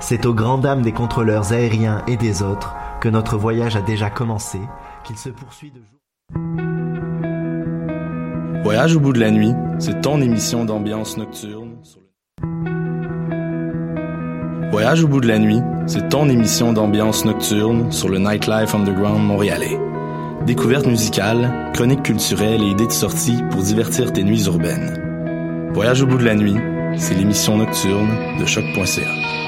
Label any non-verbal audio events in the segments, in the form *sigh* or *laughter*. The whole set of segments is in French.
C'est aux grandes dames des contrôleurs aériens et des autres que notre voyage a déjà commencé, qu'il se poursuit de jour. Voyage au bout de la nuit, c'est ton émission d'ambiance nocturne. Sur le... Voyage au bout de la nuit, c'est ton émission d'ambiance nocturne sur le Nightlife Underground montréalais. Découvertes musicales, chroniques culturelles et idées de sortie pour divertir tes nuits urbaines. Voyage au bout de la nuit, c'est l'émission nocturne de choc.ca.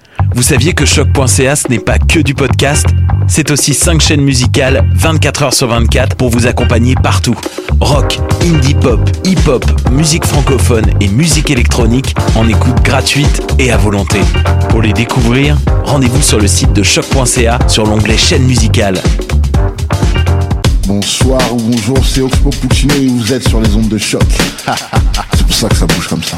vous saviez que choc.ca ce n'est pas que du podcast C'est aussi 5 chaînes musicales 24 heures sur 24 pour vous accompagner partout. Rock, indie pop, hip-hop, musique francophone et musique électronique en écoute gratuite et à volonté. Pour les découvrir, rendez-vous sur le site de choc.ca sur l'onglet chaîne musicale. Bonsoir ou bonjour, c'est Oxpo Puccino et vous êtes sur les ondes de choc. *laughs* c'est pour ça que ça bouge comme ça.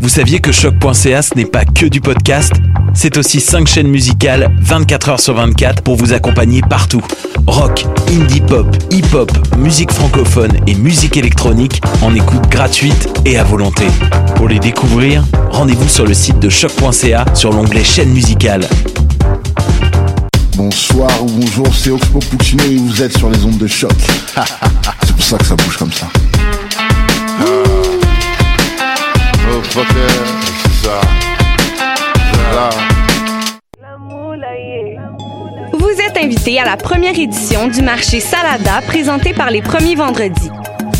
vous saviez que choc.ca ce n'est pas que du podcast C'est aussi 5 chaînes musicales 24 heures sur 24 pour vous accompagner partout. Rock, indie pop, hip-hop, musique francophone et musique électronique en écoute gratuite et à volonté. Pour les découvrir, rendez-vous sur le site de choc.ca sur l'onglet chaîne musicale. Bonsoir ou bonjour, c'est Oxpo Puccino et vous êtes sur les ondes de choc. *laughs* c'est pour ça que ça bouge comme ça. Vous êtes invité à la première édition du marché Salada présenté par les premiers vendredis.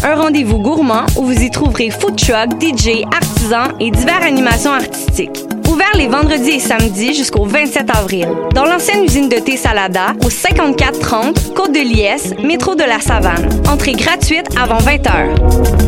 Un rendez-vous gourmand où vous y trouverez food truck, DJ, artisans et diverses animations artistiques. Ouvert les vendredis et samedis jusqu'au 27 avril. Dans l'ancienne usine de thé Salada, au 5430 Côte de Liesse, métro de la Savane. Entrée gratuite avant 20 heures.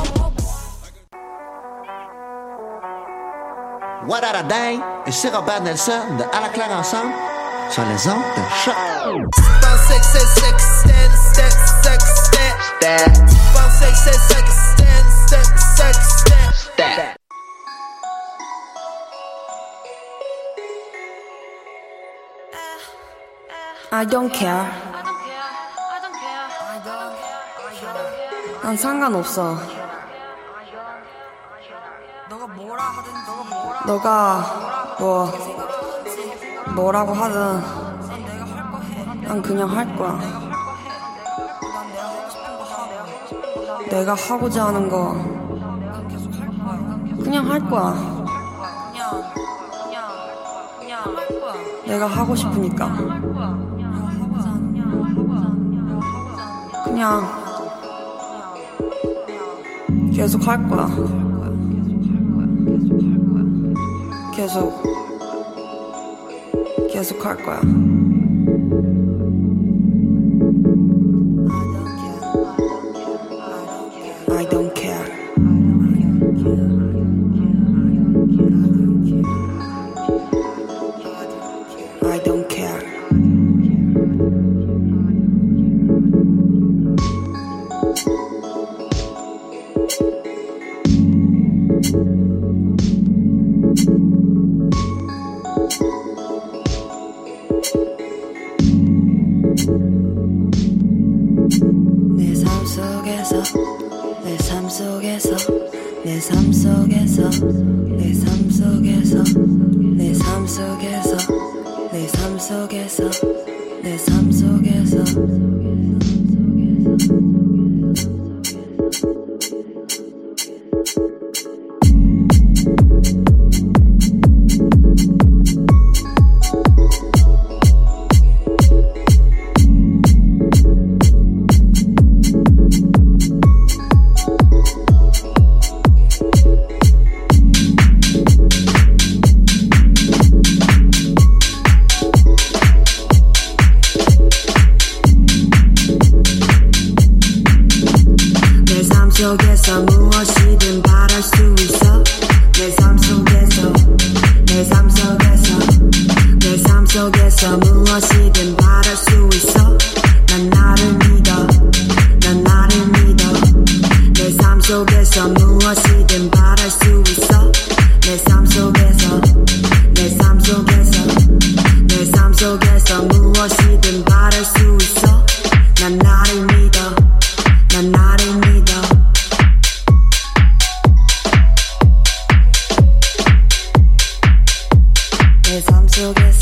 What a dang? Et c'est Robert Nelson de À la claire ensemble sur les ondes de choc. I don't care. 난 상관없어. 너가 뭐 뭐라고 하든 난 그냥 할 거야. 내가 하고자 하는 거 그냥 할 거야. 내가 하고 싶으니까. 그냥 계속 할 거야. Kezu Kezu Kirkwell.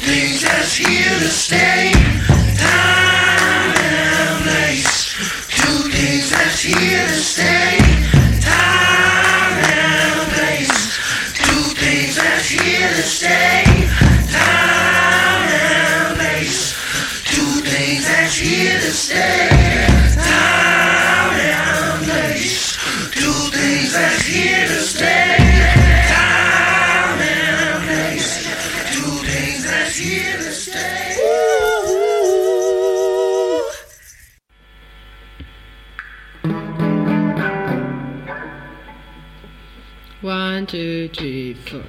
things that's here to stay. Two, three, four.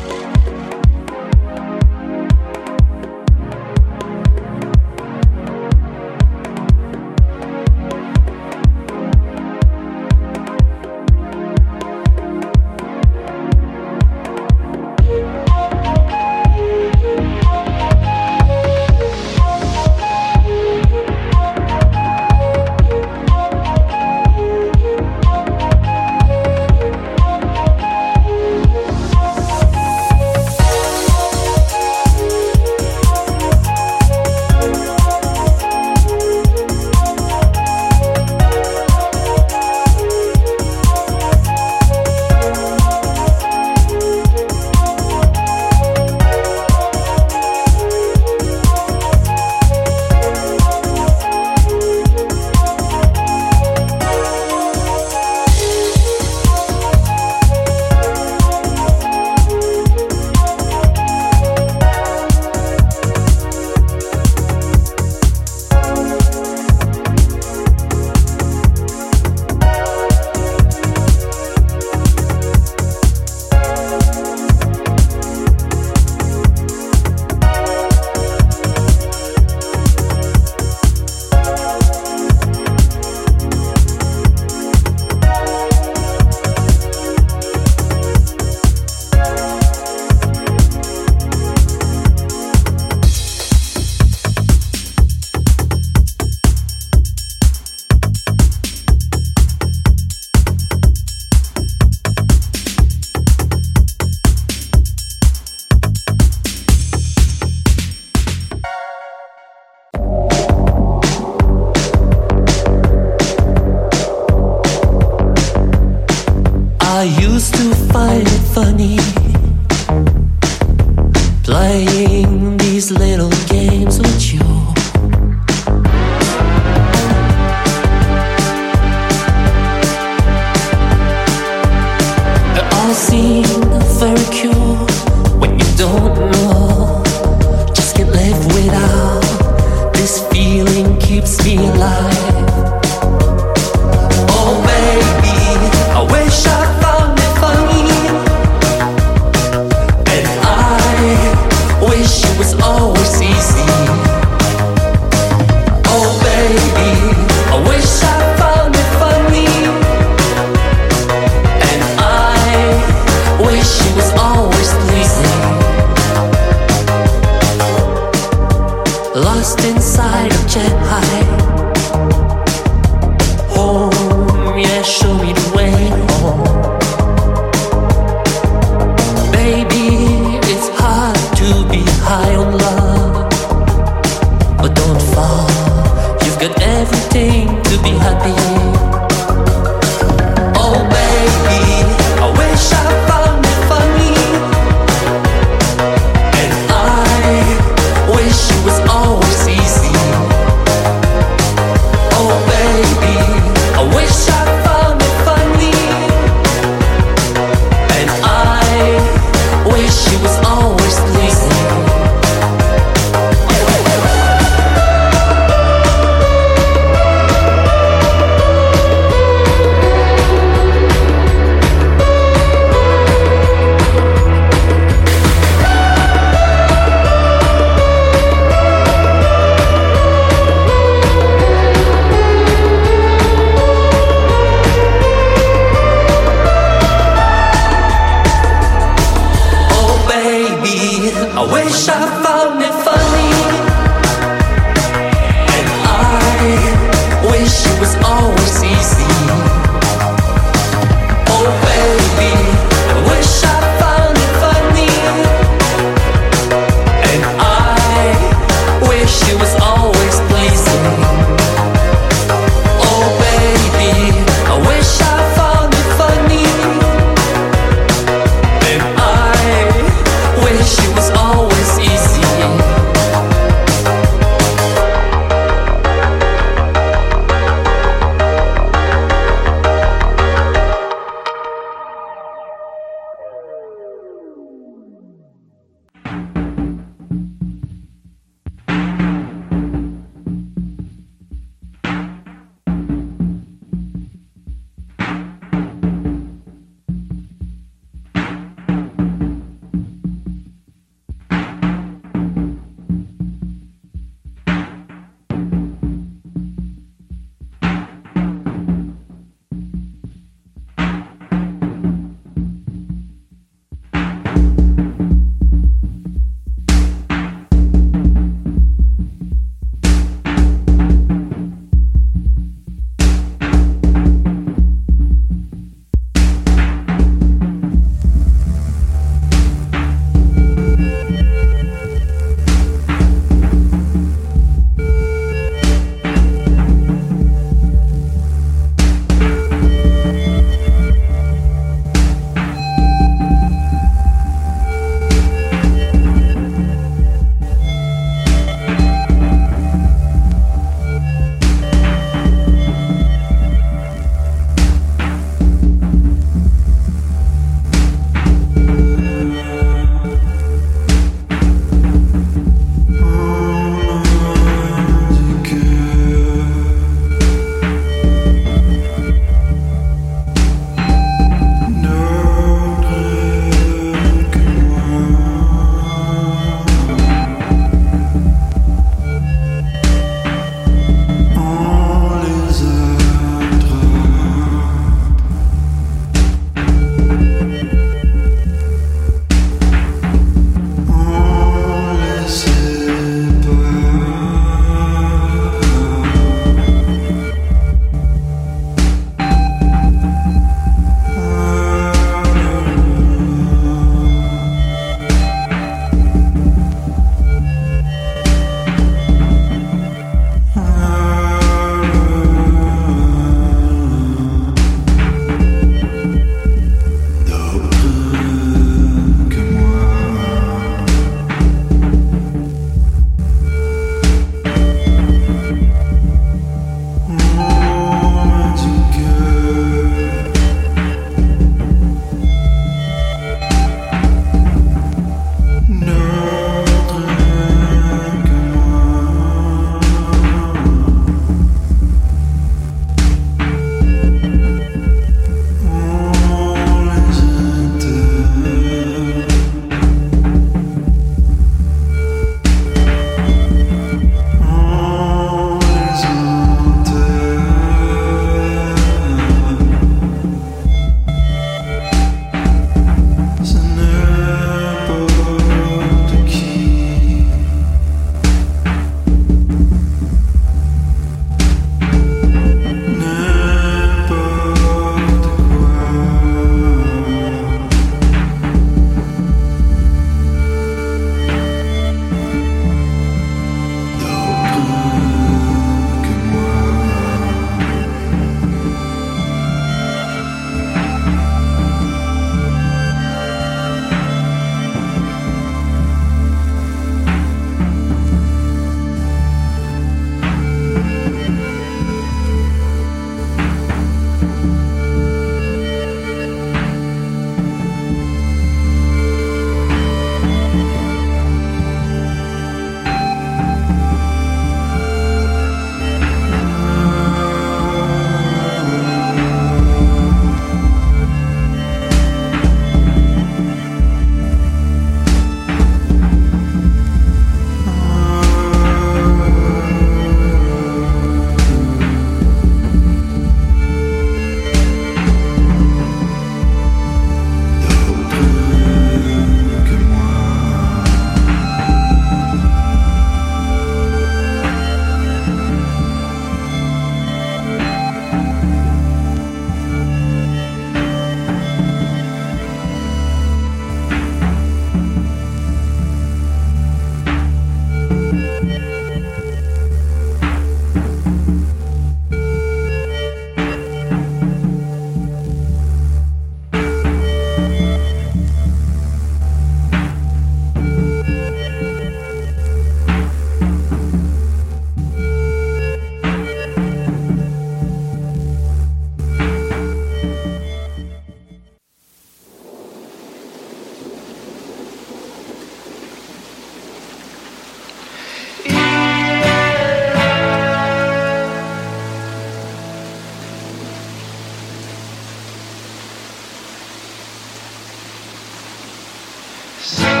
Sing.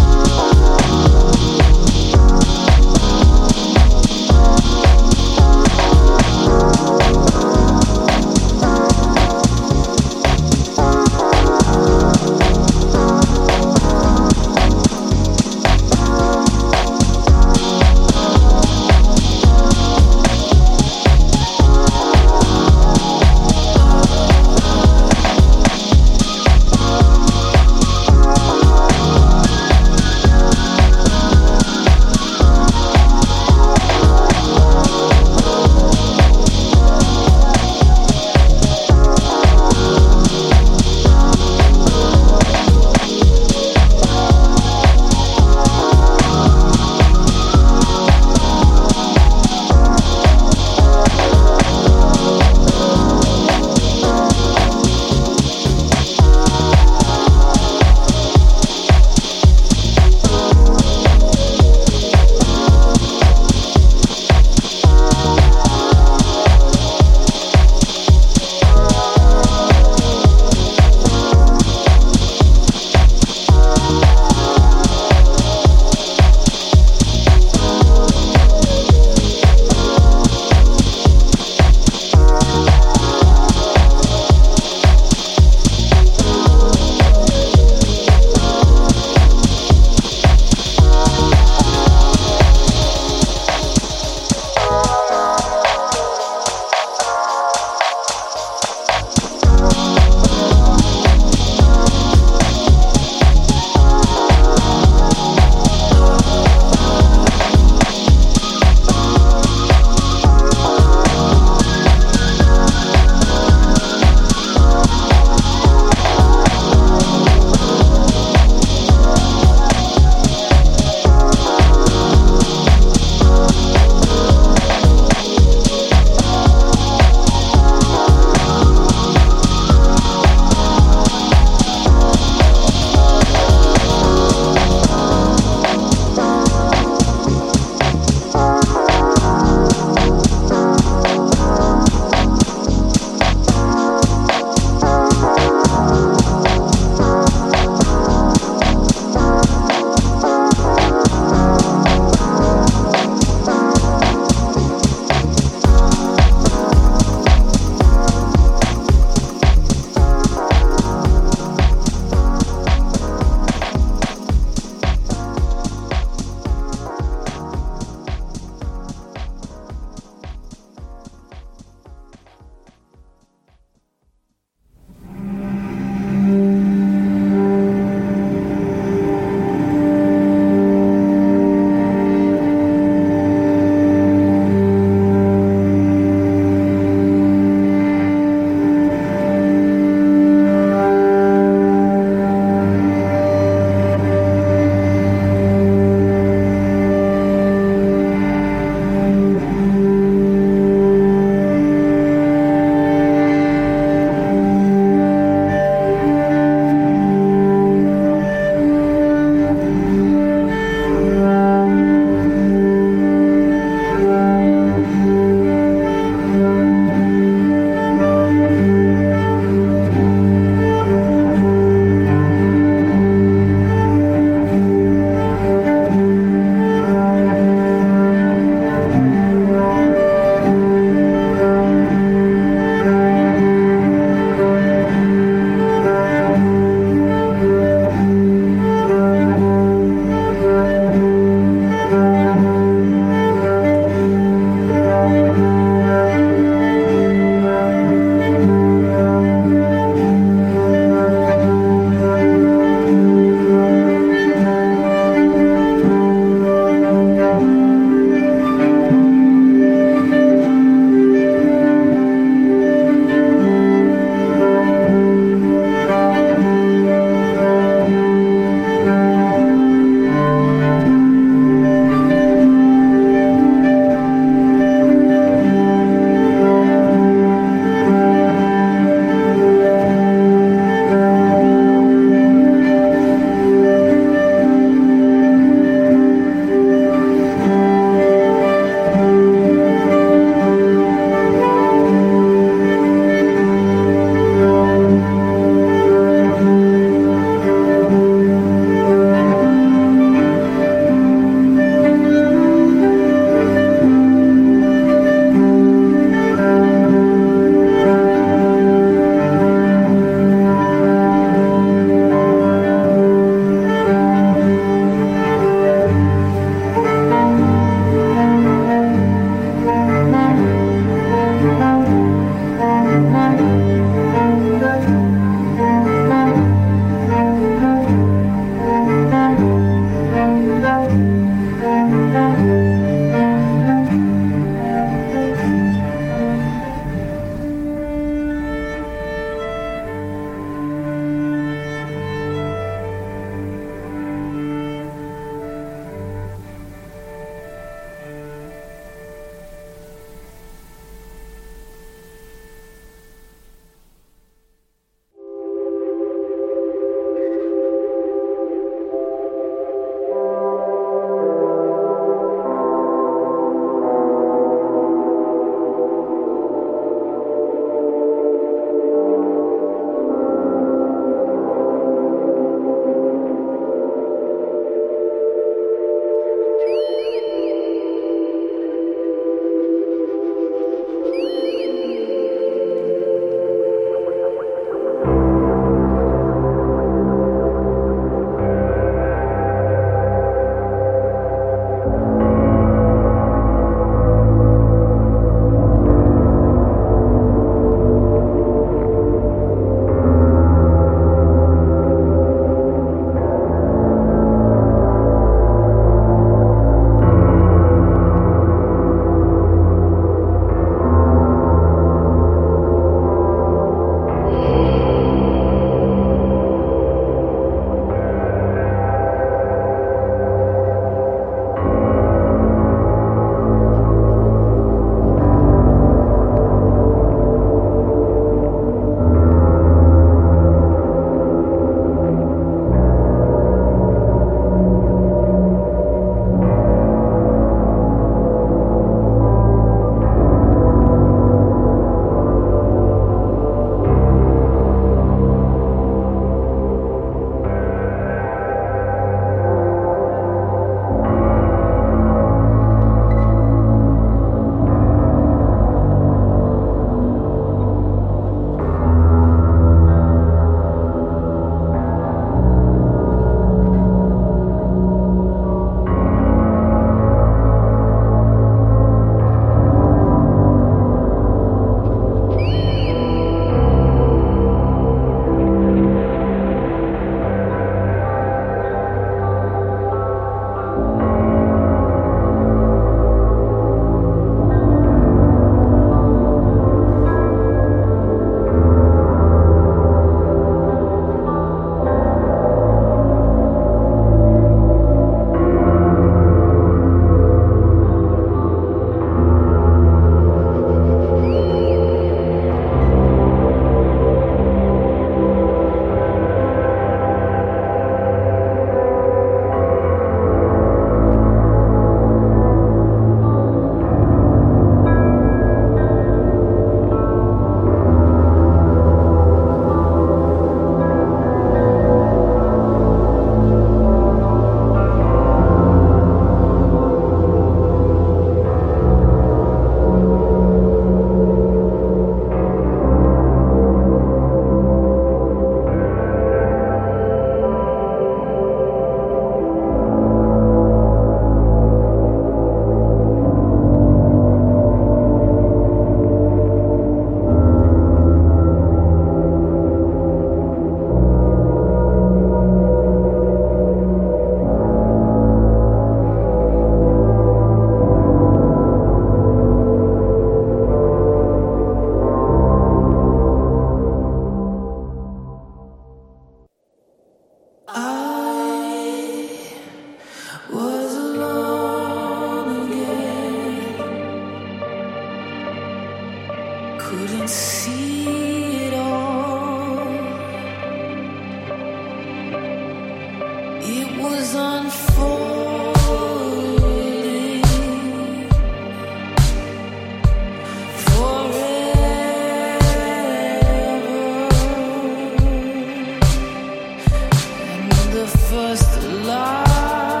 was the love.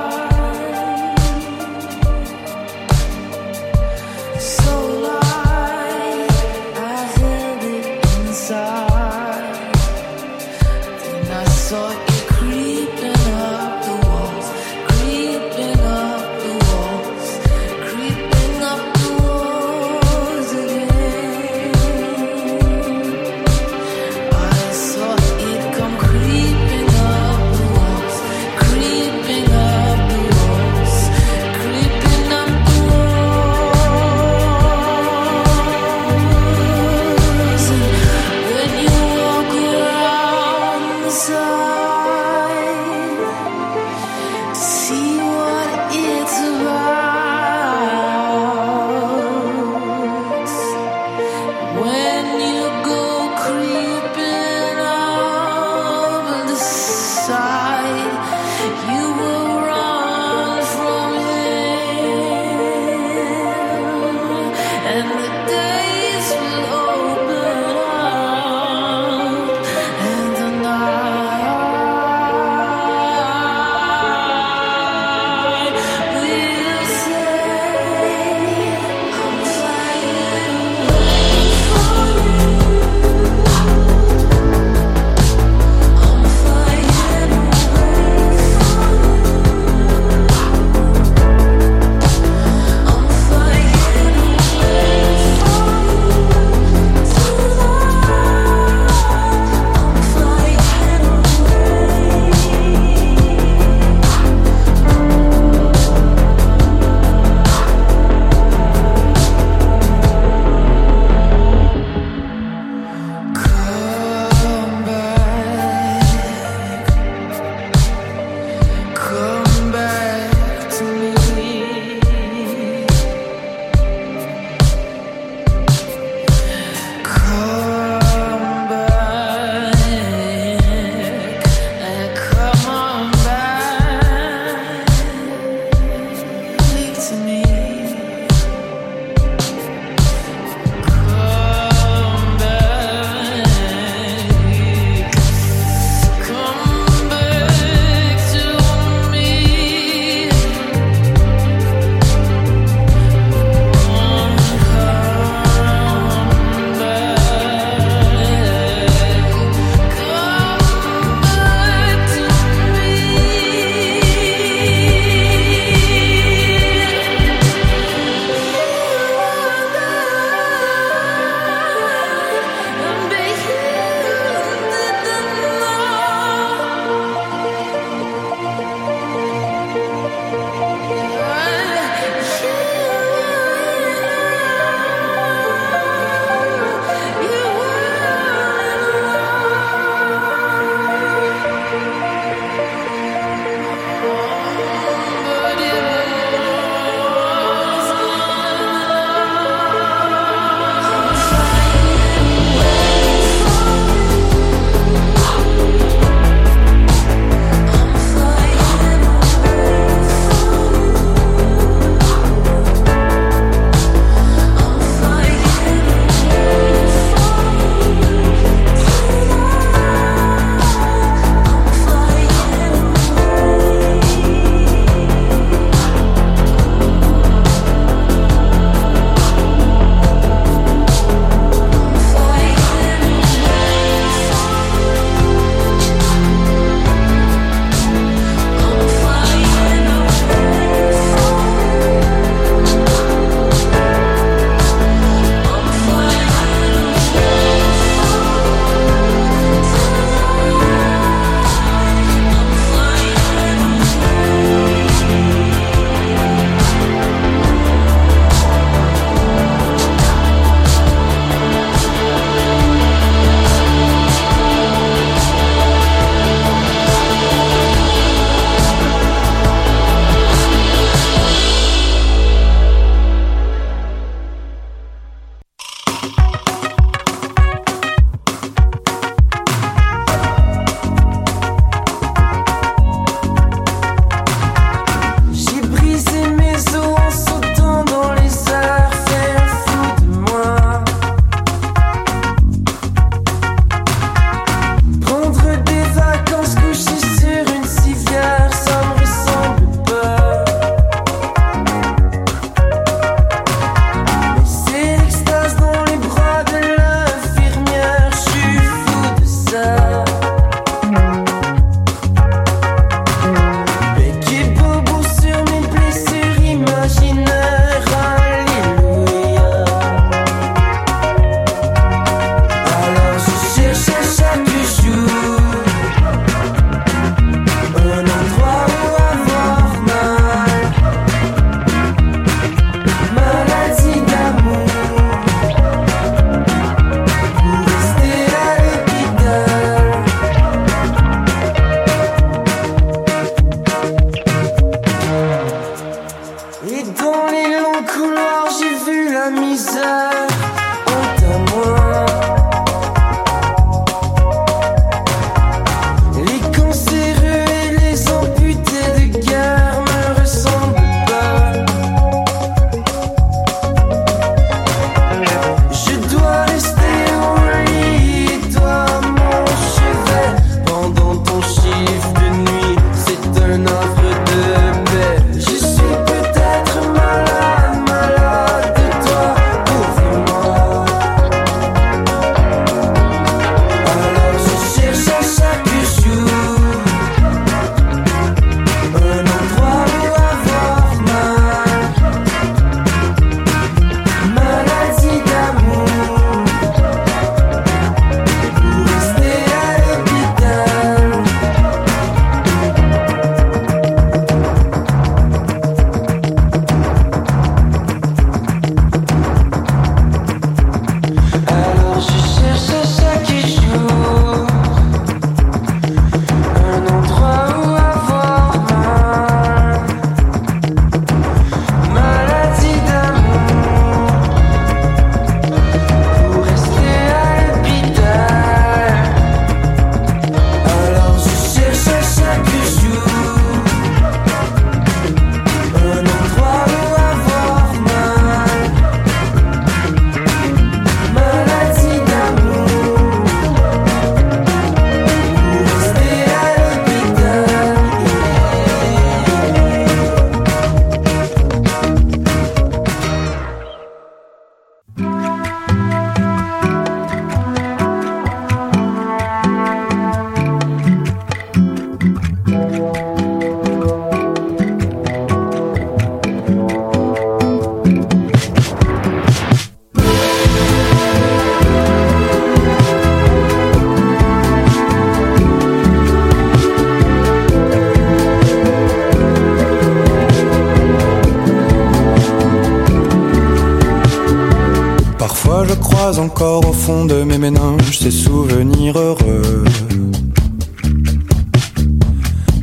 Encore au fond de mes méninges ces souvenirs heureux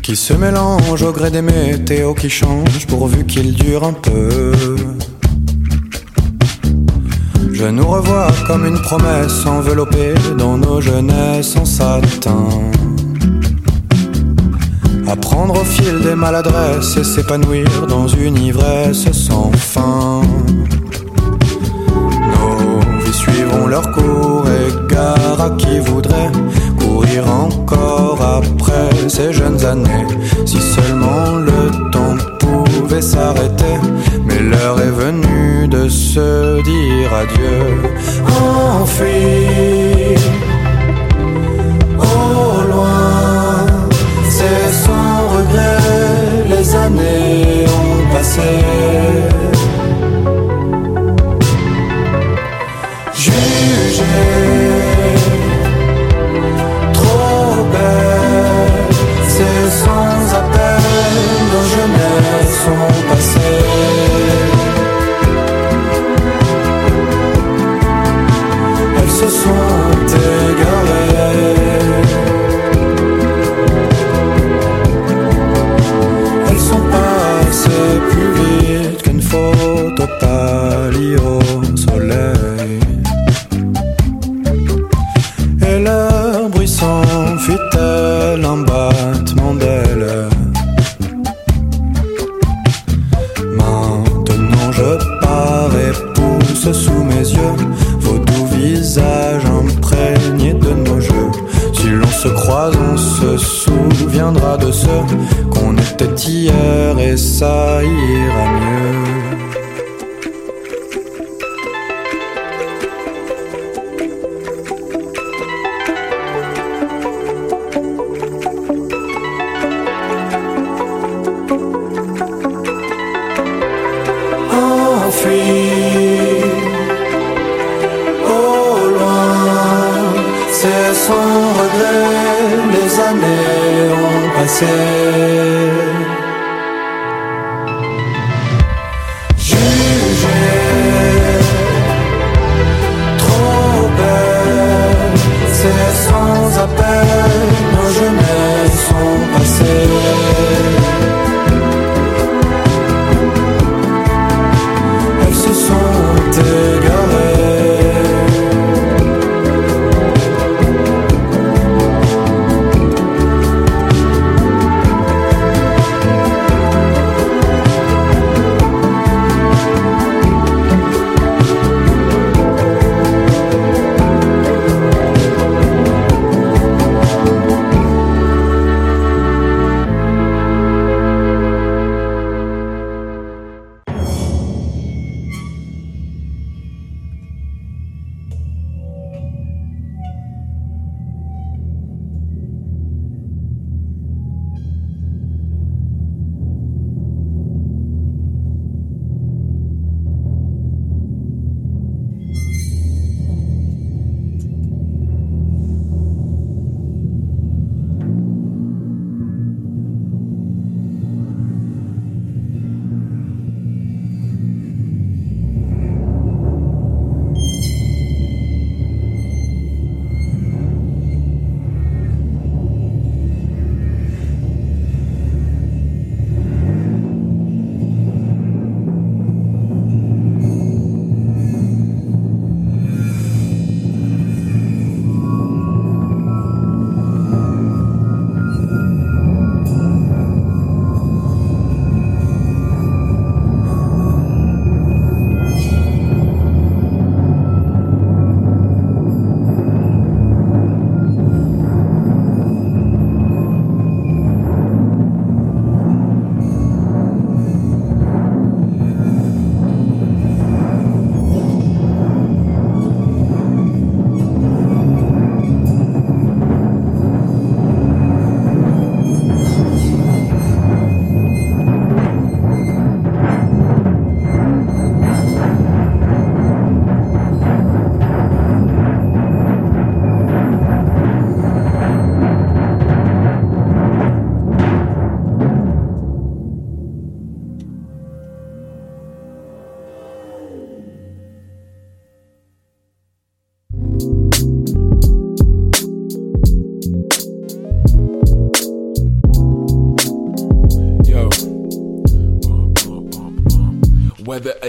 qui se mélangent au gré des météos qui changent pourvu qu'ils durent un peu. Je nous revois comme une promesse enveloppée dans nos jeunesses en satin. Apprendre au fil des maladresses et s'épanouir dans une ivresse sans fin. Leur cours et à qui voudrait courir encore après ces jeunes années. Si seulement le temps pouvait s'arrêter, mais l'heure est venue de se dire adieu. Enfui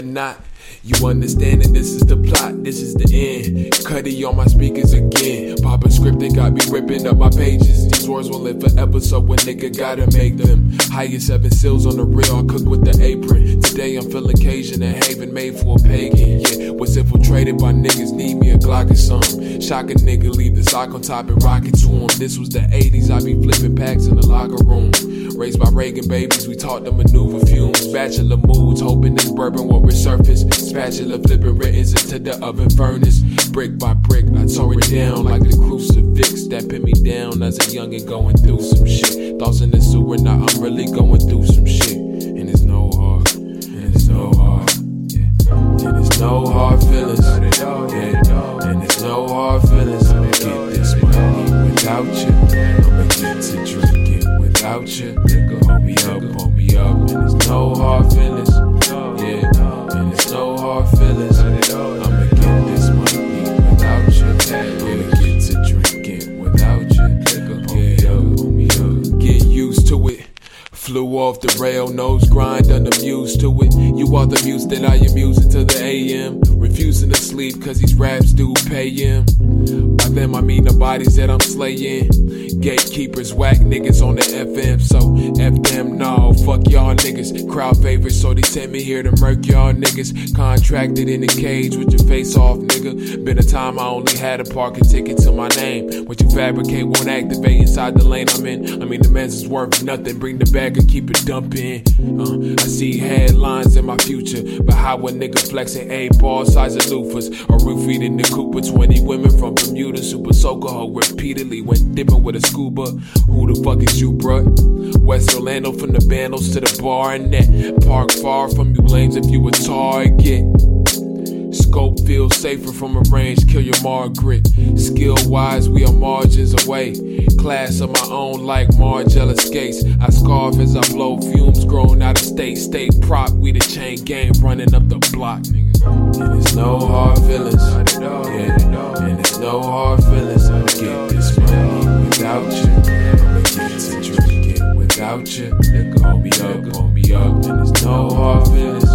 or not you understand that this is the plot, this is the end. Cuddy on my speakers again. Pop a script, they got me ripping up my pages. These words will live forever, so a nigga gotta make them. Highest seven seals on the real, I cook with the apron. Today I'm feeling Cajun and Haven made for a pagan. Yeah, was infiltrated by niggas, need me a Glock or something. Shock a nigga, leave the sock on top and rock it to him. This was the 80s, I be flipping packs in the locker room. Raised by Reagan babies, we taught them maneuver fumes. Bachelor moods, hoping this bourbon will resurface. Spatula flipping writtens into the oven furnace. Brick by brick, I tore it down like the crucifix that pinned me down as a youngin' going through some shit. Thoughts in the sewer, now I'm really going through some shit. Pay him. By them I mean the bodies that I'm slaying. Gatekeepers, whack niggas on the FM, so F them, no, fuck y'all niggas. Crowd favorites, so they sent me here to murk y'all niggas. Contracted in the cage with your face off, nigga. Been a time I only had a parking ticket to my name. What you fabricate won't activate inside the lane I'm in. I mean, the man's is worth nothing. Bring the bag and keep it dumping. Uh, I see headlines in my future, but how a nigga flexing A ball size of loofahs or roofied in the Cooper. 20 women from Bermuda, super soaker hoe repeatedly went dipping with a scuba. Who the fuck is you, bruh? West Orlando from the Vandals to the bar and net. Park far from you lanes if you a target. Scope feels safer from a range, kill your Margaret. Skill wise, we are margins away. Class of my own, like Margella skates. I scarf as I blow fumes, growing out of state. State prop, we the chain gang running up the block. And it's no hard feelings, yeah. And it's no hard feelings. I'ma get this money without you without you, it gon' be up, gon' be up, and there's no hard feelings.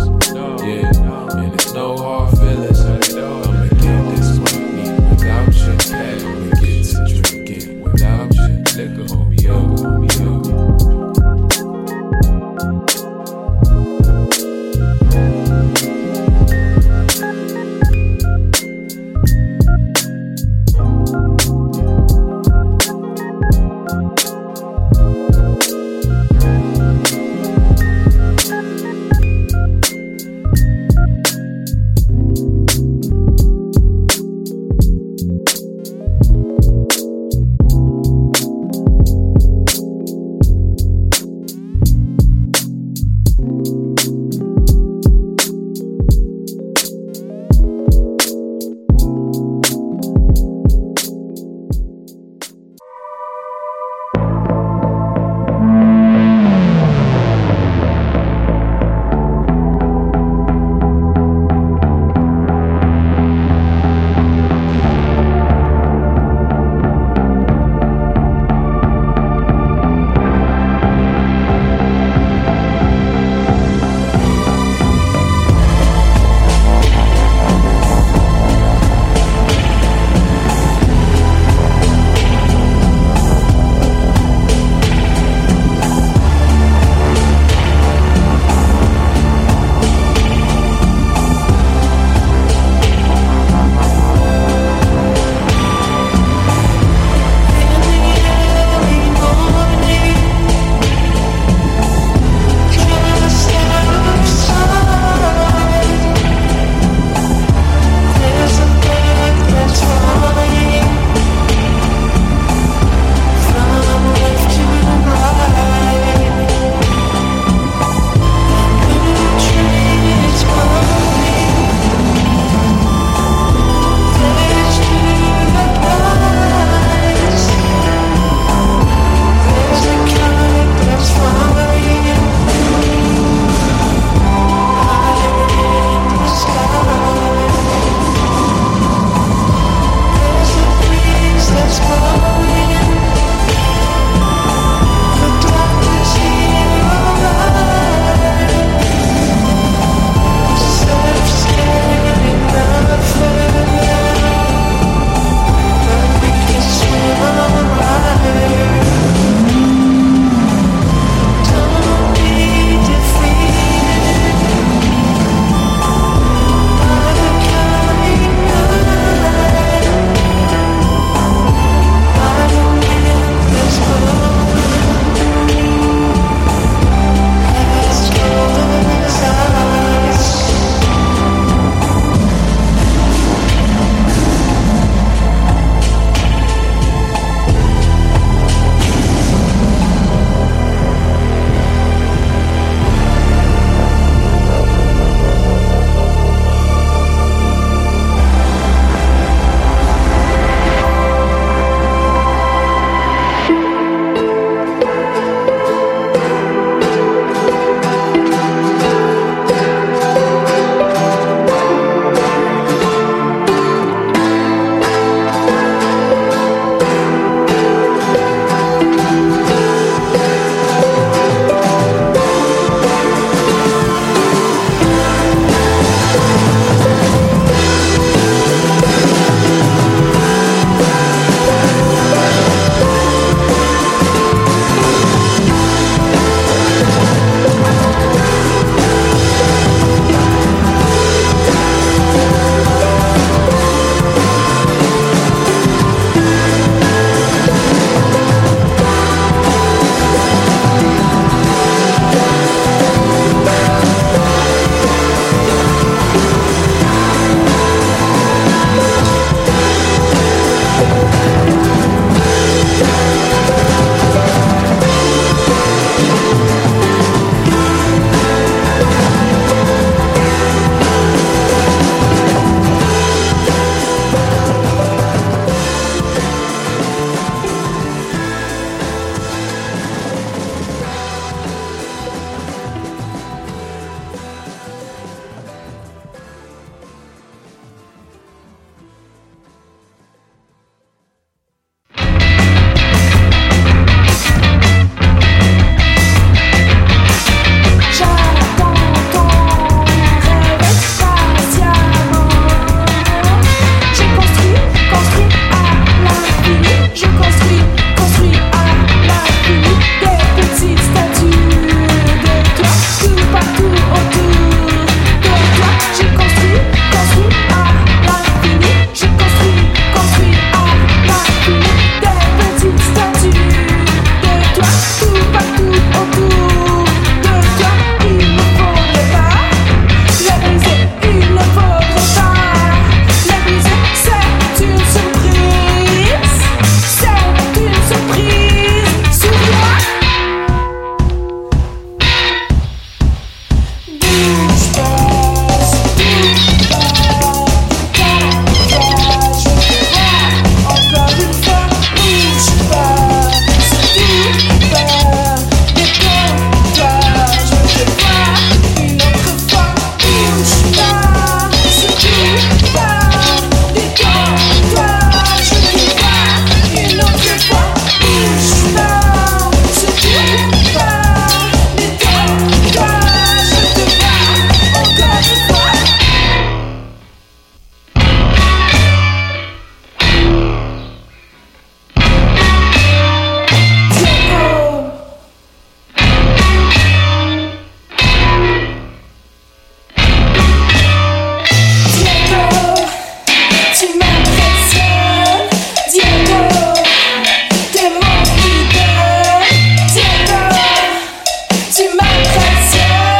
That's your